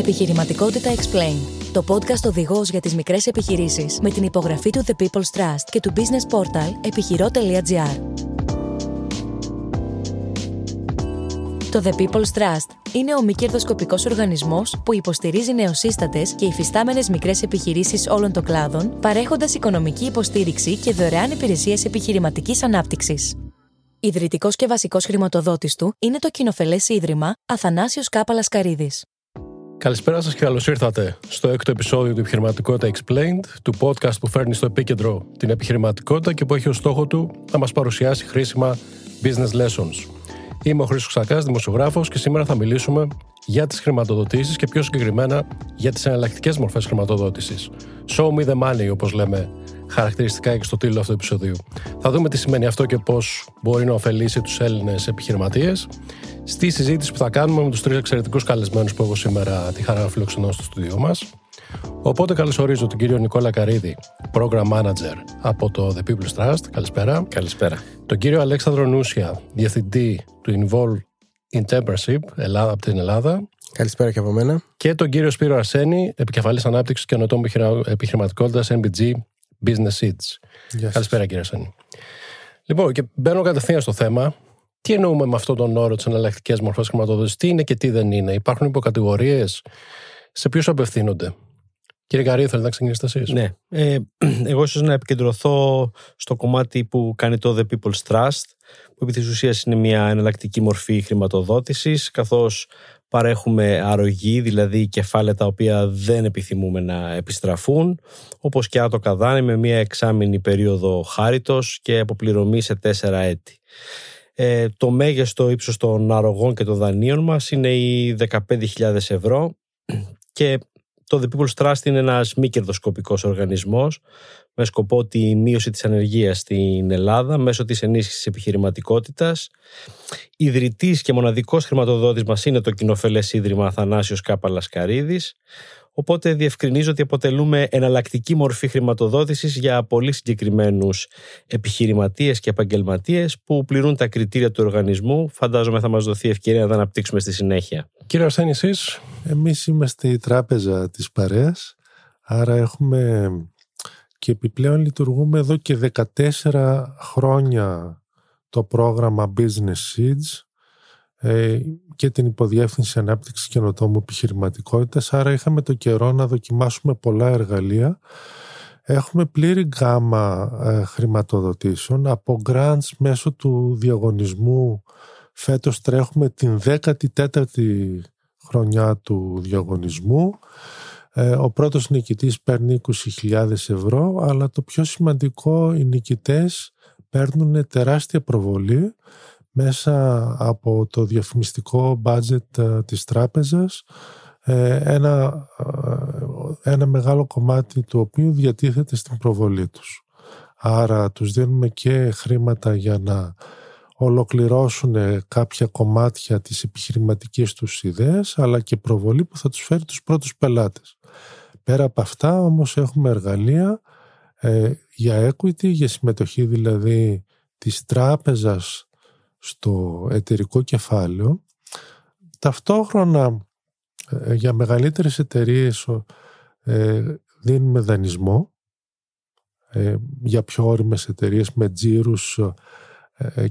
Επιχειρηματικότητα Explain. Το podcast οδηγός για τις μικρές επιχειρήσεις με την υπογραφή του The People's Trust και του business portal επιχειρό.gr. Το The People's Trust είναι ο μη κερδοσκοπικός οργανισμός που υποστηρίζει νεοσύστατες και υφιστάμενες μικρές επιχειρήσεις όλων των κλάδων, παρέχοντας οικονομική υποστήριξη και δωρεάν υπηρεσίες επιχειρηματικής ανάπτυξης. Ιδρυτικός και βασικός χρηματοδότης του είναι το κοινοφελές Ίδρυμα Αθανάσιος Κάπαλας Καρίδης. Καλησπέρα σας και καλώς ήρθατε στο έκτο επεισόδιο του Επιχειρηματικότητα Explained, του podcast που φέρνει στο επίκεντρο την επιχειρηματικότητα και που έχει ως στόχο του να μας παρουσιάσει χρήσιμα business lessons. Είμαι ο Χρήστος Ξακάς, δημοσιογράφος, και σήμερα θα μιλήσουμε για τις χρηματοδοτήσεις και πιο συγκεκριμένα για τις εναλλακτικές μορφές χρηματοδότησης. Show me the money, όπως λέμε χαρακτηριστικά και στο τίτλο αυτού του επεισοδίου. Θα δούμε τι σημαίνει αυτό και πώς μπορεί να ωφελήσει τους Έλληνες επιχειρηματίες στη συζήτηση που θα κάνουμε με τους τρεις εξαιρετικούς καλεσμένους που έχω σήμερα τη χαρά να φιλοξενώ στο στούντιό μας. Οπότε καλωσορίζω τον κύριο Νικόλα Καρίδη, Program Manager από το The People's Trust. Καλησπέρα. Καλησπέρα. Τον κύριο Αλέξανδρο Νούσια, Διευθυντή του Involve Entrepreneurship Ελλάδα, από την Ελλάδα. Καλησπέρα και από μένα. Και τον κύριο Σπύρο Αρσένη, Επικεφαλής Ανάπτυξης και Ανωτών Επιχειρηματικότητας NBG Business Seeds. Καλησπέρα κύριε Αρσένη. Λοιπόν, και μπαίνω κατευθείαν στο θέμα. Τι εννοούμε με αυτόν τον όρο τις εναλλακτικές μορφές χρηματοδότησης, τι είναι και τι δεν είναι, Υπάρχουν υποκατηγορίες, σε ποιους απευθύνονται; Κύριε Καρύ, θέλετε να ξεκινήσετε εσείς; Ναι. Ε, εγώ ίσως να επικεντρωθώ στο κομμάτι που κάνει το The People's Trust, που επί της ουσίας είναι μια εναλλακτική μορφή χρηματοδότησης, καθώς παρέχουμε αρρωγή, δηλαδή κεφάλαια τα οποία δεν επιθυμούμε να επιστραφούν, όπως και άτο καδάνη με μια εξάμηνη περίοδο χάριτος και αποπληρωμή σε τέσσερα έτη. Ε, το μέγιστο ύψος των αρρωγών και των δανείων μας είναι οι 15.000 ευρώ και το The People's Trust είναι ένας μη κερδοσκοπικός οργανισμός με σκοπό τη μείωση της ανεργίας στην Ελλάδα μέσω της ενίσχυσης επιχειρηματικότητας. Ιδρυτής και μοναδικός χρηματοδότης μας είναι το κοινοφελές Ίδρυμα Αθανάσιος Κάπαλας Καρίδης. Οπότε διευκρινίζω ότι αποτελούμε εναλλακτική μορφή χρηματοδότησης για πολύ συγκεκριμένους επιχειρηματίες και επαγγελματίες που πληρούν τα κριτήρια του οργανισμού. Φαντάζομαι θα μας δοθεί ευκαιρία να τα αναπτύξουμε στη συνέχεια. Κύριε Αρσένη, εσείς... Εμείς είμαστε η τράπεζα της παρέας, άρα έχουμε και επιπλέον λειτουργούμε εδώ και 14 χρόνια το πρόγραμμα Business Seeds ε, και την υποδιεύθυνση ανάπτυξης καινοτόμου επιχειρηματικότητας. Άρα είχαμε το καιρό να δοκιμάσουμε πολλά εργαλεία. Έχουμε πλήρη γκάμα ε, χρηματοδοτήσεων. Από grants μέσω του διαγωνισμού φέτος τρέχουμε την 14η χρονιά του διαγωνισμού ε, ο πρώτος νικητής παίρνει 20.000 ευρώ, αλλά το πιο σημαντικό οι νικητές παίρνουν τεράστια προβολή μέσα από το διαφημιστικό budget ε, της τράπεζας ε, ένα, ένα μεγάλο κομμάτι του οποίου διατίθεται στην προβολή τους. Άρα τους δίνουμε και χρήματα για να ολοκληρώσουν κάποια κομμάτια της επιχειρηματικής τους ιδέας αλλά και προβολή που θα τους φέρει τους πρώτους πελάτες. Πέρα από αυτά όμως έχουμε εργαλεία ε, για equity, για συμμετοχή δηλαδή της τράπεζας στο εταιρικό κεφάλαιο. Ταυτόχρονα ε, για μεγαλύτερες εταιρείες ε, δίνουμε δανεισμό ε, για πιο όριμες εταιρείες με τζίρους ε,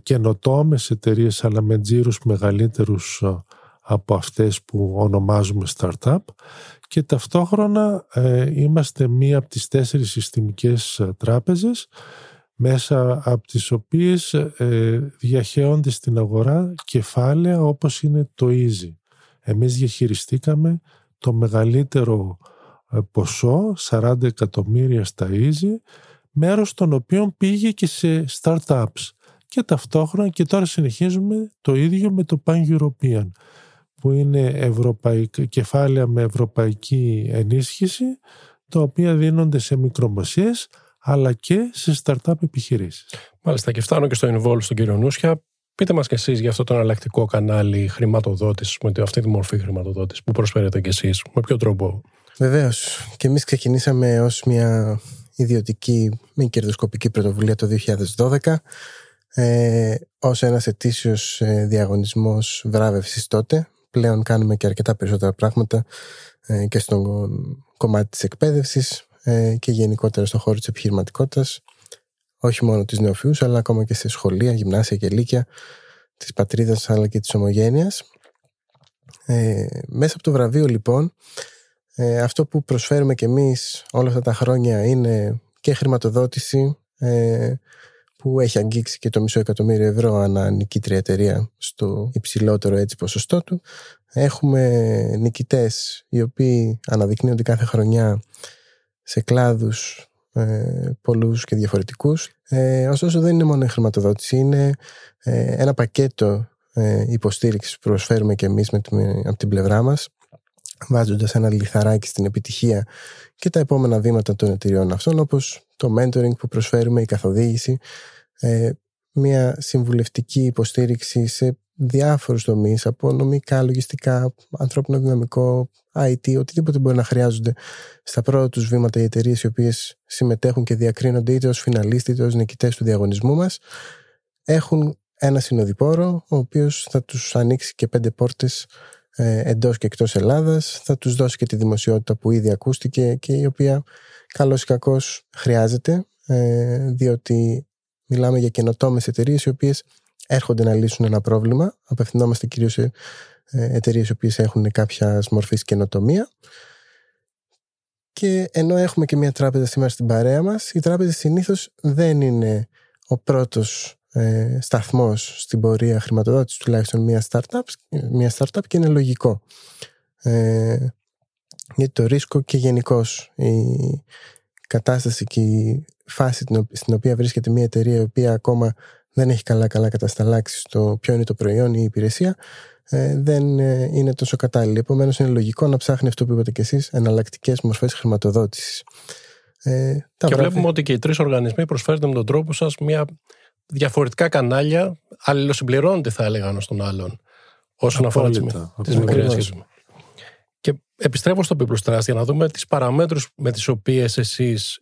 καινοτόμες εταιρείες αλλά με τζίρους μεγαλύτερους από αυτές που ονομάζουμε startup και ταυτόχρονα ε, είμαστε μία από τις τέσσερις συστημικές ε, τράπεζες μέσα από τις οποίες ε, διαχέονται στην αγορά κεφάλαια όπως είναι το Easy. Εμείς διαχειριστήκαμε το μεγαλύτερο ε, ποσό, 40 εκατομμύρια στα Easy, μέρος των οποίων πήγε και σε startups. Και ταυτόχρονα και τώρα συνεχίζουμε το ίδιο με το Pan European που είναι ευρωπαϊκ, κεφάλαια με ευρωπαϊκή ενίσχυση τα οποία δίνονται σε μικρομεσαίες αλλά και σε startup επιχειρήσεις. Μάλιστα και φτάνω και στο Involve στον κύριο Νούσια. Πείτε μας και εσείς για αυτό το εναλλακτικό κανάλι χρηματοδότησης, με αυτή τη μορφή χρηματοδότησης που προσφέρετε και εσείς. Με ποιο τρόπο; Βεβαίως. Και εμείς ξεκινήσαμε ως μια ιδιωτική μη κερδοσκοπική πρωτοβουλία το 2012 ε, ως ένας ετήσιος ε, διαγωνισμός βράβευσης τότε πλέον κάνουμε και αρκετά περισσότερα πράγματα ε, και στον κομμάτι της εκπαίδευσης ε, και γενικότερα στον χώρο της επιχειρηματικότητας όχι μόνο της νεοφυούς αλλά ακόμα και σε σχολεία, γυμνάσια και λύκεια της πατρίδας αλλά και της ομογένειας. Ε, μέσα από το βραβείο λοιπόν ε, αυτό που προσφέρουμε και εμείς όλα αυτά τα χρόνια είναι και χρηματοδότηση ε, που έχει αγγίξει και το μισό εκατομμύριο ευρώ ανά νικήτρια εταιρεία στο υψηλότερο έτσι ποσοστό του. Έχουμε νικητές οι οποίοι αναδεικνύονται κάθε χρονιά σε κλάδους ε, πολλούς και διαφορετικούς. Ε, ωστόσο δεν είναι μόνο η χρηματοδότηση, είναι ε, ένα πακέτο ε, υποστήριξης που προσφέρουμε και εμείς με, από την πλευρά μας βάζοντας ένα λιθαράκι στην επιτυχία και τα επόμενα βήματα των εταιριών αυτών όπως το mentoring που προσφέρουμε, η καθοδήγηση, ε, μια συμβουλευτική υποστήριξη σε διάφορους τομείς από νομικά, λογιστικά, ανθρώπινο δυναμικό, IT, οτιδήποτε μπορεί να χρειάζονται στα πρώτα τους βήματα οι εταιρείες οι οποίες συμμετέχουν και διακρίνονται είτε ως φιναλίστοι είτε ως νικητές του διαγωνισμού μας έχουν ένα συνοδοιπόρο ο οποίος θα τους ανοίξει και πέντε πόρτες ε, εντός και εκτός Ελλάδας. Θα τους δώσει και τη δημοσιότητα που ήδη ακούστηκε και η οποία καλώς ή κακώς χρειάζεται ε, διότι μιλάμε για καινοτόμες εταιρείες οι οποίες έρχονται να λύσουν ένα πρόβλημα. Απευθυνόμαστε κυρίως σε ε, εταιρείες οι οποίες έχουν κάποια μορφής καινοτομία. Και ενώ έχουμε και μια τράπεζα σήμερα στην παρέα μας η τράπεζα συνήθως δεν είναι ο πρώτος ε, σταθμός στην πορεία χρηματοδότησης τουλάχιστον μια startup, μια startup και είναι λογικό. Ε, γιατί το ρίσκο και γενικώς η κατάσταση και η φάση στην οποία βρίσκεται μια εταιρεία η οποία ακόμα δεν έχει καλά καλά κατασταλάξει στο ποιο είναι το προϊόν ή η υπηρεσία ε, δεν ε, είναι τόσο κατάλληλη. Επομένως, είναι λογικό να ψάχνει αυτό που είπατε και εσείς, εναλλακτικές μορφές χρηματοδότησης. Ε, και βλέπουμε ότι και οι τρεις οργανισμοί προσφέρουν με τον τρόπο σας μια διαφορετικά κανάλια αλληλοσυμπληρώνονται θα έλεγα ένας στον άλλον όσον αφορά τις, μικρές σχέσεις. Και επιστρέφω στο People Trust για να δούμε τις παραμέτρους με τις οποίες εσείς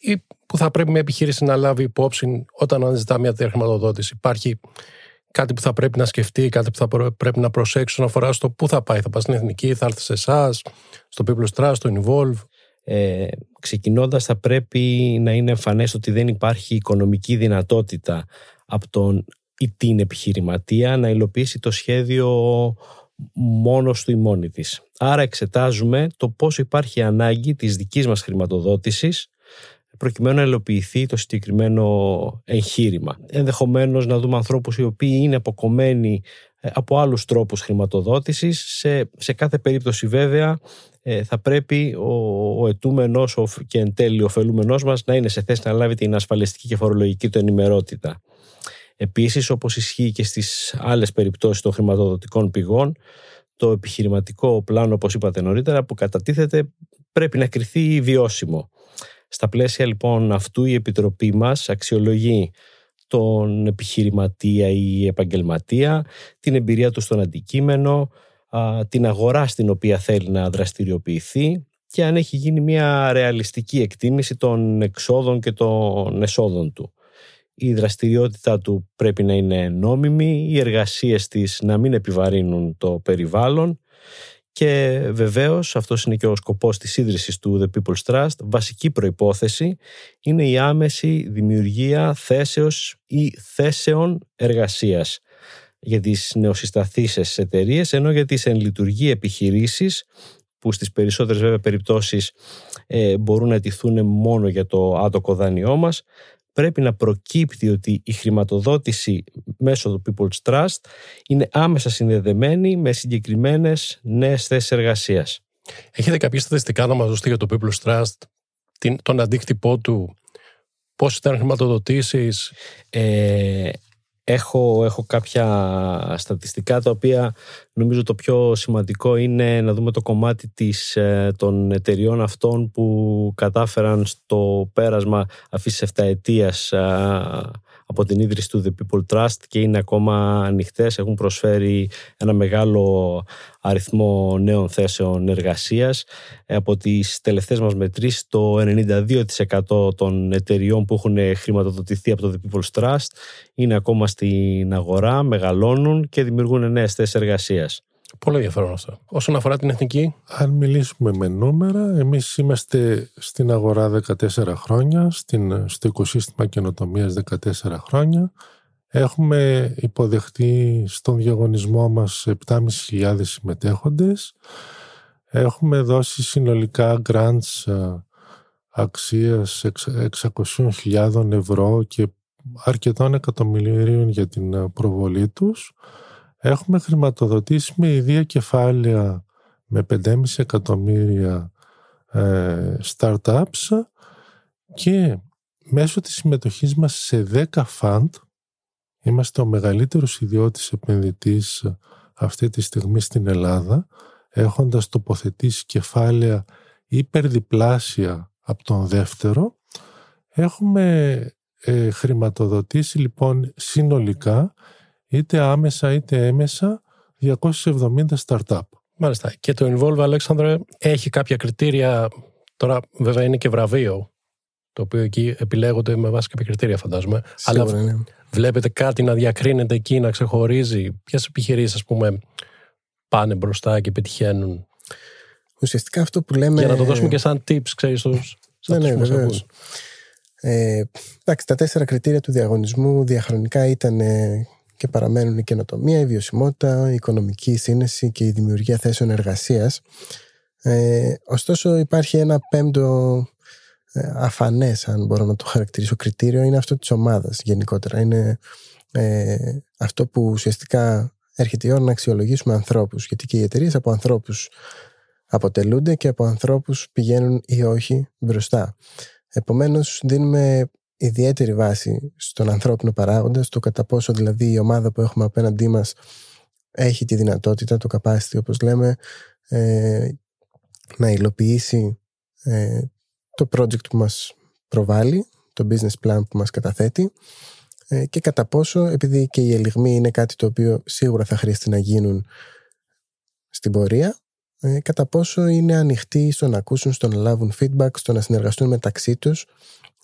ή που θα πρέπει μια επιχείρηση να λάβει υπόψη όταν αναζητά μια τέτοια χρηματοδότηση. Υπάρχει κάτι που θα πρέπει να σκεφτεί, κάτι που θα πρέπει να προσέξει όσον αφορά στο πού θα πάει. Θα πάει στην εθνική, θα έρθει σε εσάς, στο People Trust, στο Involve ε, ξεκινώντας θα πρέπει να είναι εμφανές ότι δεν υπάρχει οικονομική δυνατότητα από τον ή την επιχειρηματία να υλοποιήσει το σχέδιο μόνος του ή μόνη της. Άρα εξετάζουμε το πόσο υπάρχει ανάγκη της δικής μας χρηματοδότησης προκειμένου να υλοποιηθεί το συγκεκριμένο εγχείρημα. Ενδεχομένως να δούμε ανθρώπους οι οποίοι είναι αποκομμένοι ε, από άλλους τρόπους χρηματοδότησης. Σε, σε κάθε περίπτωση βέβαια ε, θα πρέπει ο, ο ετούμενος και εν τέλει ο ωφελούμενός μας να είναι σε θέση να λάβει την ασφαλιστική και φορολογική του ενημερότητα. Επίσης, όπως ισχύει και στις άλλες περιπτώσεις των χρηματοδοτικών πηγών, το επιχειρηματικό πλάνο, όπως είπατε νωρίτερα, που κατατίθεται πρέπει να κριθεί βιώσιμο. Στα πλαίσια λοιπόν αυτού η Επιτροπή μας αξιολογεί τον επιχειρηματία ή επαγγελματία, την εμπειρία του στον αντικείμενο, την αγορά στην οποία θέλει να δραστηριοποιηθεί και αν έχει γίνει μια ρεαλιστική εκτίμηση των εξόδων και των εσόδων του. Η δραστηριότητα του πρέπει να είναι νόμιμη, οι εργασίες της να μην επιβαρύνουν το περιβάλλον και βεβαίως αυτός είναι και ο σκοπός της ίδρυσης του The People's Trust. Βασική προϋπόθεση είναι η άμεση δημιουργία θέσεως ή θέσεων εργασίας για τις νεοσυσταθήσεις εταιρείες, ενώ για τις εν λειτουργεί επιχειρήσεις που στις περισσότερες βέβαια περιπτώσεις ε, μπορούν να αιτηθούν μόνο για το άτοκο δάνειό μας πρέπει να προκύπτει ότι η χρηματοδότηση μέσω του People's Trust είναι άμεσα συνδεδεμένη με συγκεκριμένες νέες θέσεις εργασίας. Έχετε κάποια στατιστικά να μας δώσετε για το People's Trust, τον αντίκτυπό του, πώς ήταν χρηματοδοτήσεις; Ε, Έχω, έχω κάποια στατιστικά τα οποία νομίζω το πιο σημαντικό είναι να δούμε το κομμάτι της, ε, των εταιριών αυτών που κατάφεραν στο πέρασμα αυτής της 7 ετίας από την ίδρυση του The People Trust και είναι ακόμα ανοιχτές, έχουν προσφέρει ένα μεγάλο αριθμό νέων θέσεων εργασίας. Ε, από τις τελευταίες μας μετρήσεις, το 92% των εταιριών που έχουν χρηματοδοτηθεί από το The People's Trust είναι ακόμα στην αγορά, μεγαλώνουν και δημιουργούν νέες θέσεις εργασίας. Πολύ ενδιαφέρον αυτό. Όσον αφορά την εθνική. Αν μιλήσουμε με νούμερα, εμείς είμαστε στην αγορά 14 χρόνια, στην, στο οικοσύστημα καινοτομίας 14 χρόνια. Έχουμε υποδεχτεί στον διαγωνισμό μας 7.500 συμμετέχοντες. Έχουμε δώσει συνολικά grants ε, αξίας 600.000 ευρώ και αρκετών εκατομμυρίων για την ε, προβολή τους. Έχουμε χρηματοδοτήσει με ιδία κεφάλαια με 5,5 εκατομμύρια ε, startups και μέσω της συμμετοχής μας σε 10 fund είμαστε ο μεγαλύτερος ιδιώτης επενδυτής αυτή τη στιγμή στην Ελλάδα έχοντας τοποθετήσει κεφάλαια υπερδιπλάσια από τον δεύτερο. Έχουμε ε, χρηματοδοτήσει λοιπόν συνολικά είτε άμεσα είτε έμεσα 270 startup. Μάλιστα. Και το Involve, Αλέξανδρε, έχει κάποια κριτήρια. Τώρα, βέβαια, είναι και βραβείο. Το οποίο εκεί επιλέγονται με βάση κάποια κριτήρια, φαντάζομαι. Σίγουρα, Αλλά ναι. βλέπετε κάτι να διακρίνεται εκεί, να ξεχωρίζει; Ποιες επιχειρήσεις, ας πούμε, πάνε μπροστά και πετυχαίνουν; Ουσιαστικά αυτό που λέμε. Για να το δώσουμε και σαν tips, ξέρεις, στου. Ναι, ναι, βεβαίως. Ε, εντάξει, τα τέσσερα κριτήρια του διαγωνισμού διαχρονικά ήταν ε, και παραμένουν η καινοτομία, η βιωσιμότητα, η οικονομική σύνεση και η δημιουργία θέσεων εργασίας. Ε, ωστόσο υπάρχει ένα πέμπτο ε, αφανές, αν μπορώ να το χαρακτηρίσω κριτήριο, είναι αυτό της ομάδας γενικότερα. Είναι ε, αυτό που ουσιαστικά έρχεται η ώρα να αξιολογήσουμε ανθρώπους, γιατί και οι εταιρείες από ανθρώπους αποτελούνται και από ανθρώπους πηγαίνουν ή όχι μπροστά. Επομένως δίνουμε ιδιαίτερη βάση στον ανθρώπινο παράγοντα, στο κατά πόσο δηλαδή η ομάδα που έχουμε απέναντί μας έχει τη δυνατότητα, το capacity όπως λέμε, ε, να υλοποιήσει ε, το project που μας προβάλλει, το business plan που μας καταθέτει ε, και κατά πόσο, επειδή και οι ελιγμοί είναι κάτι το οποίο σίγουρα θα χρειαστεί να γίνουν στην πορεία, ε, κατά πόσο είναι ανοιχτοί στο να ακούσουν, στο να λάβουν feedback, στο να συνεργαστούν μεταξύ τους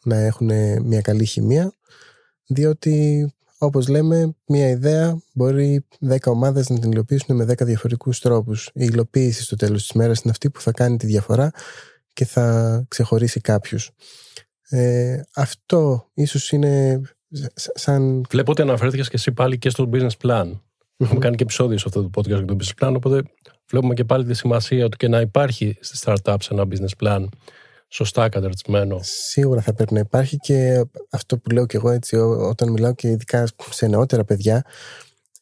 να έχουν μια καλή χημεία διότι όπως λέμε μια ιδέα μπορεί 10 ομάδες να την υλοποιήσουν με 10 διαφορετικούς τρόπους. Η υλοποίηση στο τέλος της μέρας είναι αυτή που θα κάνει τη διαφορά και θα ξεχωρίσει κάποιους. Ε, αυτό ίσως είναι σαν... Βλέπω ότι αναφέρθηκες και εσύ πάλι και στο business plan. Έχουμε κάνει και επεισόδιο σε αυτό το podcast για το business plan, οπότε βλέπουμε και πάλι τη σημασία του και να υπάρχει στη startups ένα business plan σωστά καταρτισμένο. Σίγουρα θα πρέπει να υπάρχει και αυτό που λέω και εγώ έτσι όταν μιλάω και ειδικά σε νεότερα παιδιά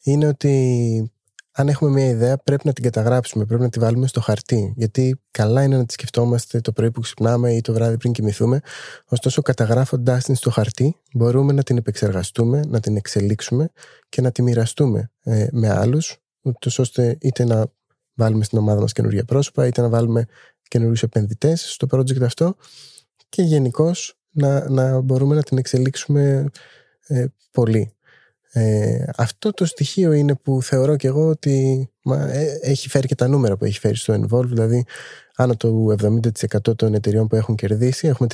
είναι ότι αν έχουμε μια ιδέα πρέπει να την καταγράψουμε, πρέπει να τη βάλουμε στο χαρτί γιατί καλά είναι να τη σκεφτόμαστε το πρωί που ξυπνάμε ή το βράδυ πριν κοιμηθούμε ωστόσο καταγράφοντάς την στο χαρτί μπορούμε να την επεξεργαστούμε, να την εξελίξουμε και να τη μοιραστούμε ε, με άλλους ούτως ώστε είτε να βάλουμε στην ομάδα μας καινούργια πρόσωπα είτε να βάλουμε καινούριους επενδυτές στο project αυτό και γενικώς να, να μπορούμε να την εξελίξουμε ε, πολύ. Ε, αυτό το στοιχείο είναι που θεωρώ και εγώ ότι μα, ε, έχει φέρει και τα νούμερα που έχει φέρει στο Envolve, δηλαδή άνω του 70% των εταιριών που έχουν κερδίσει, έχουμε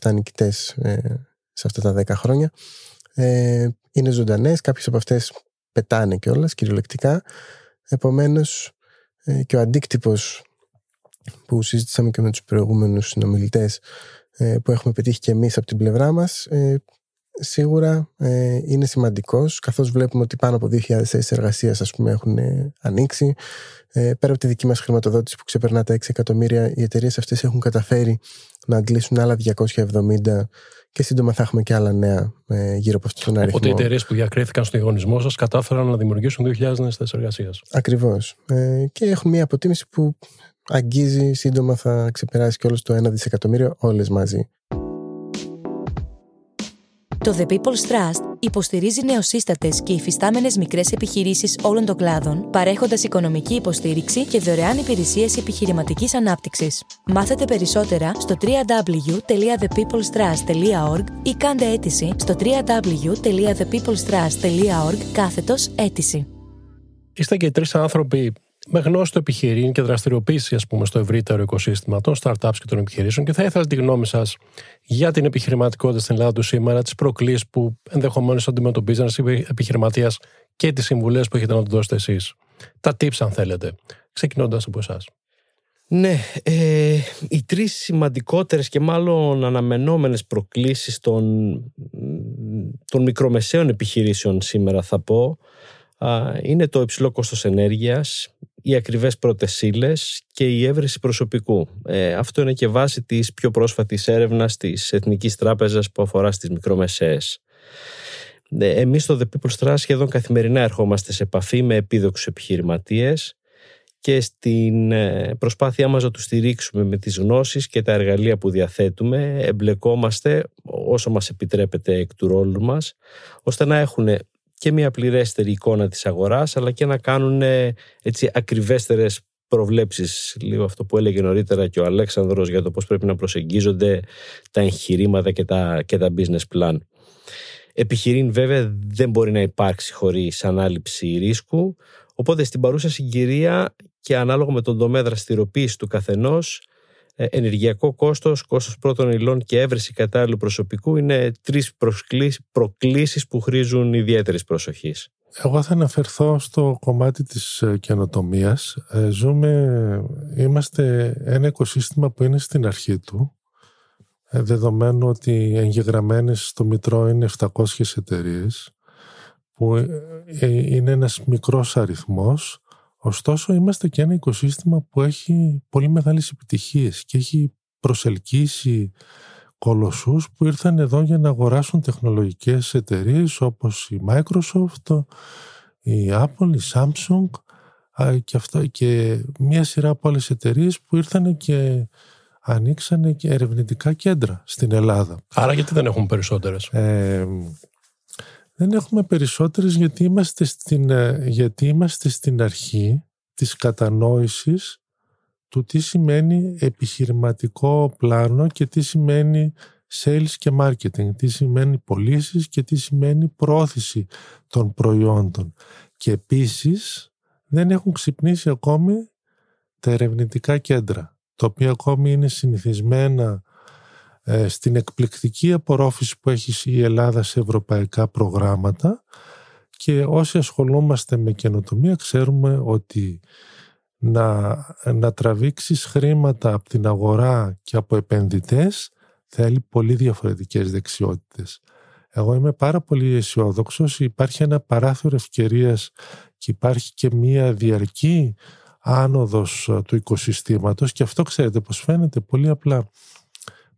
37 νικητές ε, σε αυτά τα 10 χρόνια, ε, είναι ζωντανές, κάποιες από αυτές πετάνε κιόλας κυριολεκτικά, επομένως ε, και ο αντίκτυπος που συζήτησαμε και με τους προηγούμενους συνομιλητές ε, που έχουμε πετύχει και εμείς από την πλευρά μας ε, σίγουρα ε, είναι σημαντικός καθώς βλέπουμε ότι πάνω από 2.000 θέσεις εργασίας ας πούμε έχουν ανοίξει πέρα από τη δική μας χρηματοδότηση που ξεπερνά τα 6 εκατομμύρια οι εταιρείες αυτές έχουν καταφέρει να αντλήσουν άλλα 270 και σύντομα θα έχουμε και άλλα νέα γύρω από αυτόν τον αριθμό. Οπότε οι εταιρείες που διακρίθηκαν στο διαγωνισμό σας κατάφεραν να δημιουργήσουν 2.000 νέες θέσεις εργασίας. Ακριβώς. και έχουν μια αποτίμηση που αγγίζει σύντομα θα ξεπεράσει και όλο το 1 δισεκατομμύριο όλες μαζί. Το The People's Trust υποστηρίζει νεοσύστατες και υφιστάμενες μικρές επιχειρήσεις όλων των κλάδων, παρέχοντας οικονομική υποστήριξη και δωρεάν υπηρεσίες επιχειρηματικής ανάπτυξης. Μάθετε περισσότερα στο www.thepeoplestrust.org ή κάντε αίτηση στο www.thepeoplestrust.org κάθετος αίτηση. Είστε και τρεις άνθρωποι με γνώστο επιχειρήν και δραστηριοποίηση ας πούμε, στο ευρύτερο οικοσύστημα των startups και των επιχειρήσεων και θα ήθελα τη γνώμη σας για την επιχειρηματικότητα στην Ελλάδα του σήμερα, τις προκλήσεις που ενδεχομένως αντιμετωπίζει ένας επιχειρηματίας και τις συμβουλές που έχετε να του δώσετε εσείς. τα tips αν θέλετε, ξεκινώντας από εσάς. Ναι, ε, οι τρεις σημαντικότερες και μάλλον αναμενόμενες προκλήσεις των, των μικρομεσαίων επιχειρήσεων σήμερα θα πω είναι το υψηλό κόστος ενέργειας, οι ακριβές πρώτες και η έβρεση προσωπικού. Ε, αυτό είναι και βάση της πιο πρόσφατης έρευνας της Εθνικής Τράπεζας που αφορά στις μικρομεσαίες. Ε, εμείς στο The People's Trust σχεδόν καθημερινά ερχόμαστε σε επαφή με επίδοξους επιχειρηματίες και στην ε, προσπάθειά μας να τους στηρίξουμε με τις γνώσεις και τα εργαλεία που διαθέτουμε εμπλεκόμαστε όσο μας επιτρέπεται εκ του ρόλου μας ώστε να έχουν και μια πληρέστερη εικόνα της αγοράς αλλά και να κάνουν έτσι ακριβέστερες προβλέψεις λίγο αυτό που έλεγε νωρίτερα και ο Αλέξανδρος για το πώς πρέπει να προσεγγίζονται τα εγχειρήματα και τα, και τα business plan. Επιχειρήν βέβαια δεν μπορεί να υπάρξει χωρίς ανάληψη ρίσκου οπότε στην παρούσα συγκυρία και ανάλογα με τον τομέα δραστηριοποίησης του καθενός ε, ενεργειακό κόστος, κόστος πρώτων υλών και έβρεση κατάλληλου προσωπικού είναι τρεις προκλήσεις που χρήζουν ιδιαίτερης προσοχής. Εγώ θα αναφερθώ στο κομμάτι της ε, καινοτομίας. Ε, ζούμε, είμαστε ένα οικοσύστημα που είναι στην αρχή του, δεδομένου ότι εγγεγραμμένες στο Μητρό είναι 700 εταιρείες, που είναι ένας μικρός αριθμός, Ωστόσο είμαστε και ένα οικοσύστημα που έχει πολύ μεγάλες επιτυχίες και έχει προσελκύσει κολοσσούς που ήρθαν εδώ για να αγοράσουν τεχνολογικές εταιρείες όπως η Microsoft, η Apple, η Samsung και, αυτά, και μια σειρά από άλλες εταιρείες που ήρθαν και ανοίξανε και ερευνητικά κέντρα στην Ελλάδα. Άρα γιατί δεν έχουμε περισσότερες; Ε, δεν έχουμε περισσότερες γιατί είμαστε στην, ε, γιατί είμαστε στην αρχή της κατανόησης του τι σημαίνει επιχειρηματικό πλάνο και τι σημαίνει sales και marketing, τι σημαίνει πωλήσεις και τι σημαίνει πρόθεση των προϊόντων. Και επίσης δεν έχουν ξυπνήσει ακόμη τα ερευνητικά κέντρα, τα οποία ακόμη είναι συνηθισμένα ε, στην εκπληκτική απορρόφηση που έχει η Ελλάδα σε ευρωπαϊκά προγράμματα και όσοι ασχολούμαστε με καινοτομία ξέρουμε ότι να, να τραβήξεις χρήματα από την αγορά και από επενδυτές θέλει πολύ διαφορετικές δεξιότητες. Εγώ είμαι πάρα πολύ αισιόδοξο. Υπάρχει ένα παράθυρο ευκαιρίας και υπάρχει και μία διαρκή άνοδος του οικοσυστήματος και αυτό ξέρετε πως φαίνεται πολύ απλά.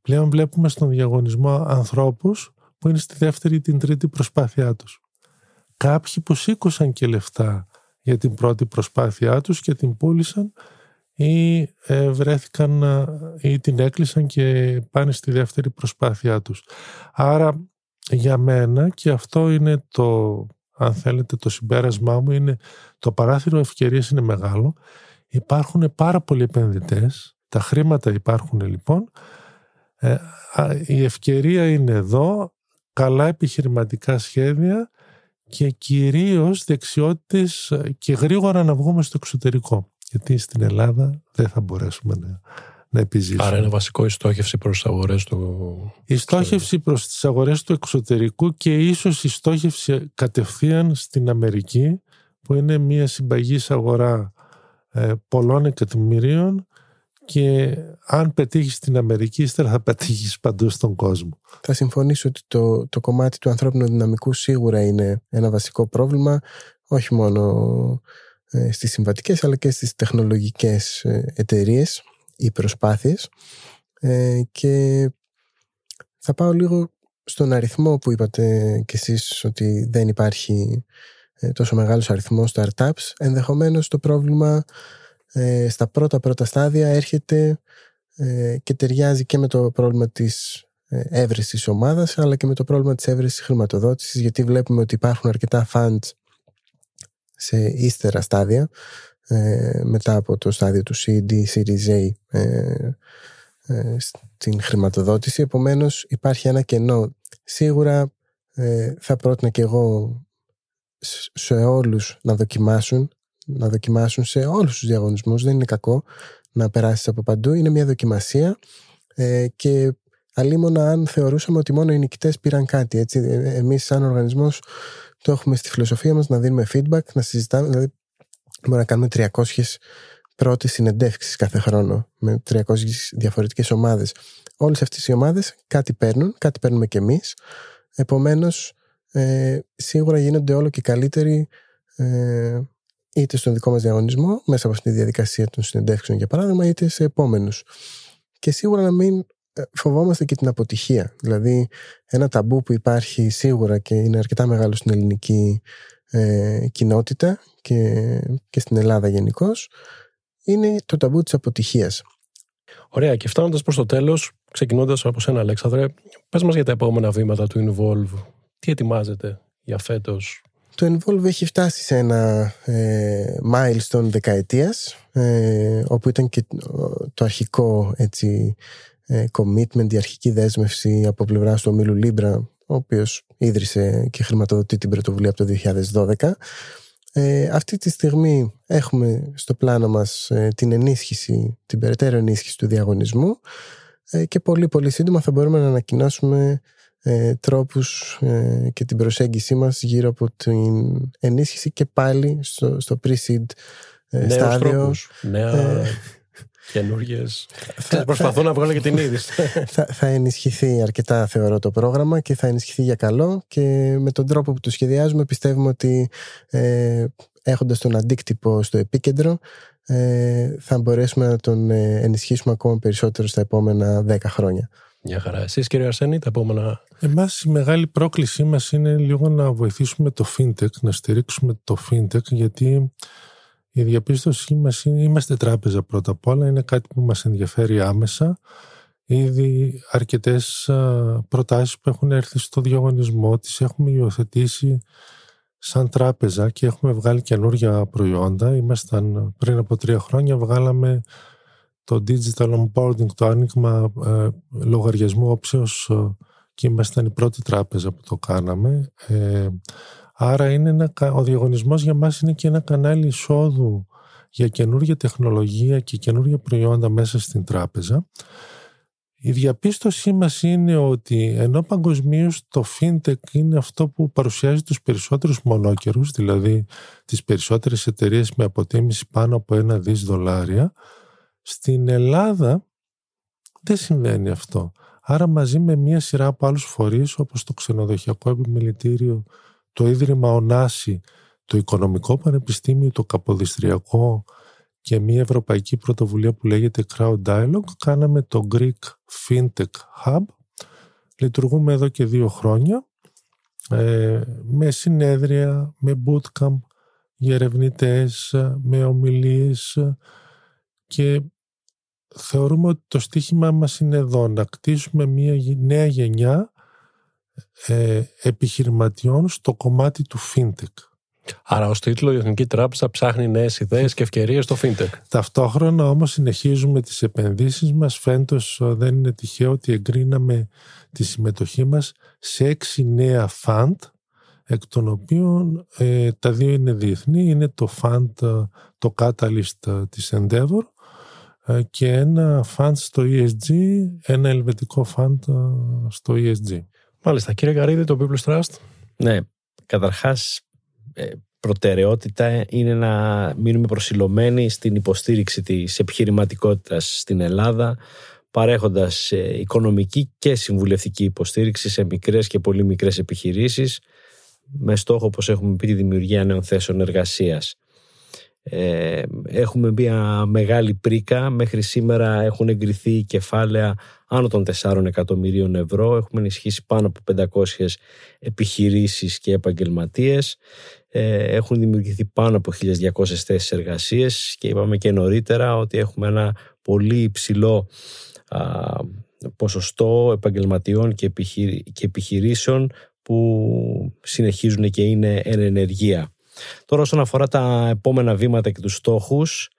Πλέον βλέπουμε στον διαγωνισμό ανθρώπους που είναι στη δεύτερη ή την τρίτη προσπάθειά τους. Κάποιοι που σήκωσαν και λεφτά για την πρώτη προσπάθειά τους και την πούλησαν ή ε, βρέθηκαν ή την έκλεισαν και πάνε στη δεύτερη προσπάθειά τους. Άρα για μένα και αυτό είναι το αν θέλετε το συμπέρασμά μου είναι το παράθυρο ευκαιρίας είναι μεγάλο υπάρχουν πάρα πολλοί επενδυτές τα χρήματα υπάρχουν λοιπόν ε, η ευκαιρία είναι εδώ, καλά επιχειρηματικά σχέδια και κυρίως δεξιότητες και γρήγορα να βγούμε στο εξωτερικό. Γιατί στην Ελλάδα δεν θα μπορέσουμε να, να επιζήσουμε. Άρα είναι βασικό η στόχευση προς τις αγορές του Η στόχευση προς τις αγορές του εξωτερικού και ίσως η στόχευση κατευθείαν στην Αμερική που είναι μια συμπαγής αγορά ε, πολλών εκατομμυρίων και αν πετύχεις στην Αμερική, ύστερα θα πετύχεις παντού στον κόσμο. Θα συμφωνήσω ότι το, το κομμάτι του ανθρώπινου δυναμικού σίγουρα είναι ένα βασικό πρόβλημα, όχι μόνο ε, στις συμβατικές αλλά και στις τεχνολογικές ε, εταιρείες ή προσπάθειες ε, και θα πάω λίγο στον αριθμό που είπατε κι εσείς ότι δεν υπάρχει ε, τόσο μεγάλος αριθμός startups ενδεχομένως το πρόβλημα ε, στα πρώτα πρώτα στάδια έρχεται ε, και ταιριάζει και με το πρόβλημα της ε, έβρεσης ομάδας αλλά και με το πρόβλημα της έβρεσης χρηματοδότησης γιατί βλέπουμε ότι υπάρχουν αρκετά funds σε ύστερα στάδια ε, μετά από το στάδιο του CD, Series A ε, ε, στην χρηματοδότηση. Επομένως υπάρχει ένα κενό. Σίγουρα θα πρότεινα και εγώ σε όλους να δοκιμάσουν να δοκιμάσουν σε όλους τους διαγωνισμούς. Δεν είναι κακό να περάσεις από παντού. Είναι μια δοκιμασία ε, και αλίμονα αν θεωρούσαμε ότι μόνο οι νικητές πήραν κάτι. Έτσι. Ε, εμείς σαν οργανισμός το έχουμε στη φιλοσοφία μας να δίνουμε feedback, να συζητάμε. Δηλαδή Μπορούμε να κάνουμε 300 πρώτες συνεντεύξεις κάθε χρόνο με 300 διαφορετικές ομάδες. Όλες αυτές οι ομάδες κάτι παίρνουν, κάτι παίρνουμε κι εμείς. Επομένως, ε, σίγουρα γίνονται όλο και καλύτεροι ε, είτε στον δικό μας διαγωνισμό, μέσα από αυτή τη διαδικασία των συνεντεύξεων για παράδειγμα, είτε σε επόμενους. Και σίγουρα να μην ε, φοβόμαστε και την αποτυχία. Δηλαδή, ένα ταμπού που υπάρχει σίγουρα και είναι αρκετά μεγάλο στην ελληνική ε, κοινότητα και, και στην Ελλάδα γενικώς, είναι το ταμπού της αποτυχίας. Ωραία, και φτάνοντας προς το τέλος, ξεκινώντας από σένα Αλέξανδρε, πες μας για τα επόμενα βήματα του Involve. Τι ετοιμάζετε για φέτος, το Involve έχει φτάσει σε ένα ε, milestone δεκαετίας ε, όπου ήταν και το αρχικό έτσι, ε, commitment, η αρχική δέσμευση από πλευρά του ομίλου Libra ο οποίος ίδρυσε και χρηματοδοτεί την πρωτοβουλία από το 2012 ε, αυτή τη στιγμή έχουμε στο πλάνο μας ε, την ενίσχυση, την περαιτέρω ενίσχυση του διαγωνισμού ε, και πολύ πολύ σύντομα θα μπορούμε να ανακοινώσουμε ε, τρόπους ε, και την προσέγγιση μας γύρω από την ενίσχυση και πάλι στο, στο pre-seed ε, στάδιο. Τρόπους, νέα ε, καινούργιες. Θα, προσπαθώ να βγάλω και την είδηση. θα, θα ενισχυθεί αρκετά θεωρώ το πρόγραμμα και θα ενισχυθεί για καλό και με τον τρόπο που το σχεδιάζουμε πιστεύουμε ότι ε, έχοντας τον αντίκτυπο στο επίκεντρο ε, θα μπορέσουμε να τον ε, ενισχύσουμε ακόμα περισσότερο στα επόμενα 10 χρόνια. Μια χαρά. Εσείς κύριε Αρσένη, τα επόμενα... Εμάς η μεγάλη πρόκλησή μας είναι λίγο να βοηθήσουμε το fintech, να στηρίξουμε το fintech, γιατί η διαπίστωσή μας είναι, είμαστε τράπεζα πρώτα απ' όλα, είναι κάτι που μας ενδιαφέρει άμεσα. Ήδη αρκετές προτάσεις που έχουν έρθει στο διαγωνισμό τις έχουμε υιοθετήσει σαν τράπεζα και έχουμε βγάλει καινούργια προϊόντα. Ήμασταν πριν από τρία χρόνια, βγάλαμε το digital onboarding, το άνοιγμα ε, λογαριασμού όψεως ε, και ήμασταν η πρώτη τράπεζα που το κάναμε. Ε, άρα είναι ένα, ο διαγωνισμός για μας είναι και ένα κανάλι εισόδου για καινούργια τεχνολογία και καινούργια προϊόντα μέσα στην τράπεζα. Η διαπίστωσή μας είναι ότι ενώ παγκοσμίως το fintech είναι αυτό που παρουσιάζει τους περισσότερους μονόκερους, δηλαδή τις περισσότερες εταιρείες με αποτίμηση πάνω από ένα δις δολάρια, στην Ελλάδα δεν συμβαίνει αυτό. Άρα μαζί με μία σειρά από άλλους φορείς όπως το ξενοδοχειακό επιμελητήριο, το Ίδρυμα Ονάση, το Οικονομικό Πανεπιστήμιο, το Καποδιστριακό και μία ευρωπαϊκή πρωτοβουλία που λέγεται Crowd Dialogue κάναμε το Greek FinTech Hub. Λειτουργούμε εδώ και δύο χρόνια ε, με συνέδρια, με bootcamp για ερευνητέ, με ομιλίες και θεωρούμε ότι το στίχημά μας είναι εδώ να κτίσουμε μια νέα γενιά ε, επιχειρηματιών στο κομμάτι του fintech. Άρα ως τίτλο η Εθνική Τράπεζα ψάχνει νέες ιδέες και ευκαιρίες στο fintech. Ταυτόχρονα όμως συνεχίζουμε τις επενδύσεις μας. Φέντος δεν είναι τυχαίο ότι εγκρίναμε τη συμμετοχή μας σε έξι νέα fund εκ των οποίων ε, τα δύο είναι διεθνή. Είναι το fund, το Catalyst της Endeavor ε, και ένα φαντ στο ESG, ένα ελβετικό φαντ ε, στο ESG. Μάλιστα. Κύριε Γαρίδη, το People's Trust. Ναι, καταρχάς ε, προτεραιότητα είναι να μείνουμε προσιλωμένοι στην υποστήριξη της επιχειρηματικότητας στην Ελλάδα παρέχοντας οικονομική και συμβουλευτική υποστήριξη σε μικρές και πολύ μικρές επιχειρήσεις με στόχο, όπως έχουμε πει, τη δημιουργία νέων θέσεων εργασίας. Ε, έχουμε μια μεγάλη πρίκα. Μέχρι σήμερα έχουν εγκριθεί κεφάλαια άνω των 4 εκατομμυρίων ευρώ. Έχουμε ενισχύσει πάνω από 500 επιχειρήσεις και επαγγελματίες. Ε, έχουν δημιουργηθεί πάνω από 1.200 θέσεις εργασίες και είπαμε και νωρίτερα ότι έχουμε ένα πολύ υψηλό ποσοστό επαγγελματιών και, και επιχειρήσεων που συνεχίζουν και είναι εν ενεργεία. Τώρα όσον αφορά τα επόμενα βήματα και τους στόχους,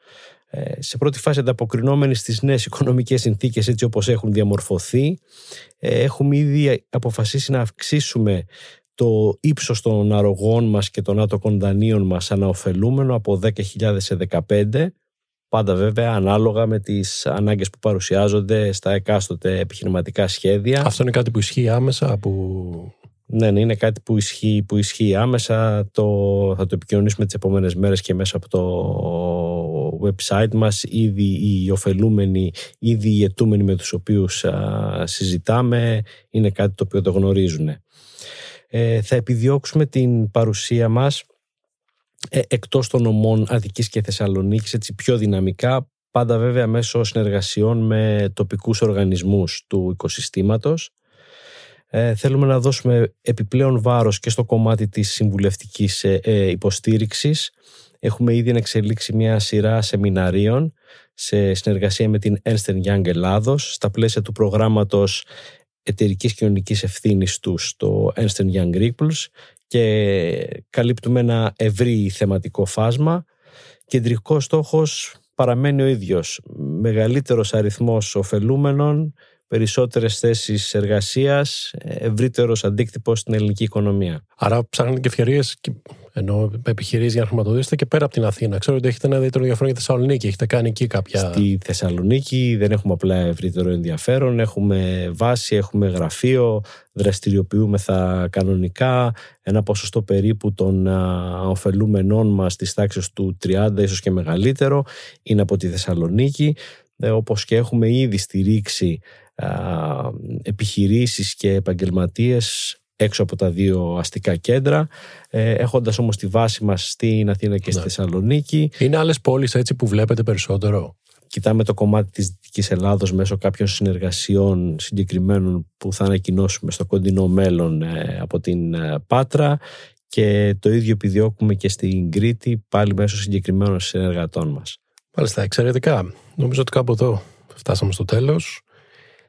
ε, σε πρώτη φάση ανταποκρινόμενοι στις νέες οικονομικές συνθήκες έτσι όπως έχουν διαμορφωθεί, ε, έχουμε ήδη αποφασίσει να αυξήσουμε το ύψος των αρρωγών μας και των άτοκων δανείων μας αναοφελούμενο από 10.000 σε 15 πάντα βέβαια ανάλογα με τις ανάγκες που παρουσιάζονται στα εκάστοτε επιχειρηματικά σχέδια. Αυτό είναι κάτι που ισχύει άμεσα που Ναι, ναι, είναι κάτι που ισχύει, που ισχύει άμεσα. Το, θα το επικοινωνήσουμε τις επόμενες μέρες και μέσα από το website μας. Ήδη οι ωφελούμενοι, ήδη οι ετούμενοι με τους οποίους συζητάμε είναι κάτι το οποίο το γνωρίζουν. Ε, θα επιδιώξουμε την παρουσία μας ε, εκτός των ομών Αττικής και Θεσσαλονίκης έτσι πιο δυναμικά πάντα βέβαια μέσω συνεργασιών με τοπικούς οργανισμούς του οικοσυστήματος ε, θέλουμε να δώσουμε επιπλέον βάρος και στο κομμάτι της συμβουλευτικής ε, ε, υποστήριξης. Έχουμε ήδη εξελίξει μια σειρά σεμιναρίων σε συνεργασία με την Ernst Young Ελλάδος στα πλαίσια του προγράμματος εταιρικής κοινωνικής ευθύνης τους στο Ernst Young Ripples και καλύπτουμε ένα ευρύ θεματικό φάσμα. Κεντρικός στόχος παραμένει ο ίδιος. Μεγαλύτερος αριθμός ωφελούμενων περισσότερες θέσεις εργασίας, ευρύτερος αντίκτυπος στην ελληνική οικονομία. Άρα ψάχνετε και ευκαιρίες ενώ επιχειρήσεις για να χρηματοδοτήσετε και πέρα από την Αθήνα. Ξέρω ότι έχετε ένα ιδιαίτερο ενδιαφέρον για Θεσσαλονίκη. Έχετε κάνει εκεί κάποια. Στη Θεσσαλονίκη δεν έχουμε απλά ευρύτερο ενδιαφέρον. Έχουμε βάση, έχουμε γραφείο, δραστηριοποιούμεθα κανονικά. Ένα ποσοστό περίπου των ωφελούμενών μας της τάξης του 30, ίσως και μεγαλύτερο, είναι από τη Θεσσαλονίκη. Ε, όπως και έχουμε ήδη στηρίξει επιχειρήσεις και επαγγελματίες έξω από τα δύο αστικά κέντρα, ε, έχοντας όμως τη βάση μας στην Αθήνα και στη ναι. Θεσσαλονίκη. Είναι άλλες πόλεις έτσι που βλέπετε περισσότερο; Κοιτάμε το κομμάτι της Δυτικής Ελλάδος μέσω κάποιων συνεργασιών συγκεκριμένων που θα ανακοινώσουμε στο κοντινό μέλλον ε, από την ε, Πάτρα και το ίδιο επιδιώκουμε και στην Κρήτη πάλι μέσω συγκεκριμένων συνεργατών μας. Μάλιστα, εξαιρετικά. Νομίζω ότι κάπου εδώ φτάσαμε στο τέλος.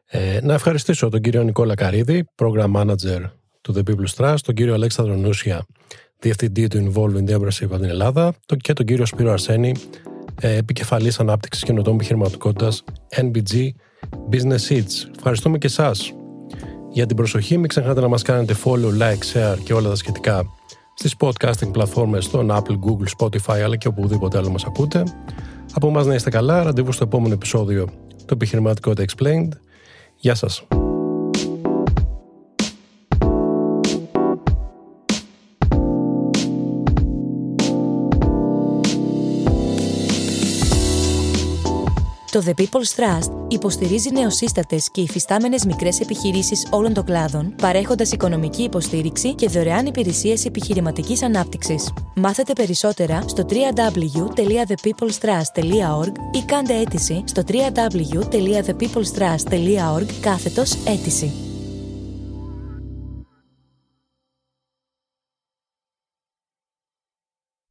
Ε, να ευχαριστήσω τον κύριο Νικόλα Καρίδη, Program Manager του The People's Trust, τον κύριο Αλέξανδρο Νούσια, Διευθυντή του Involve Endeavorship από την Ελλάδα και τον κύριο Σπύρο Αρσένη, ε, Επικεφαλής Ανάπτυξης Καινοτόμου Επιχειρηματικότητας NBG Business Seeds. Ευχαριστούμε και εσάς για την προσοχή. Μην ξεχνάτε να μας κάνετε follow, like, share και όλα τα σχετικά στις podcasting πλατφόρμες στον Apple, Google, Spotify αλλά και οπουδήποτε άλλο μας ακούτε. Από εμάς να είστε καλά, ραντεβού στο επόμενο επεισόδιο του Επιχειρηματικότητα Explained. Γεια σας. Το The People's Trust υποστηρίζει νεοσύστατες και υφιστάμενες μικρές επιχειρήσεις όλων των κλάδων, παρέχοντας οικονομική υποστήριξη και δωρεάν υπηρεσίες επιχειρηματικής ανάπτυξης. Μάθετε περισσότερα στο www.thepeoplestrust.org ή κάντε αίτηση στο www.thepeoplestrust.org κάθετος αίτηση.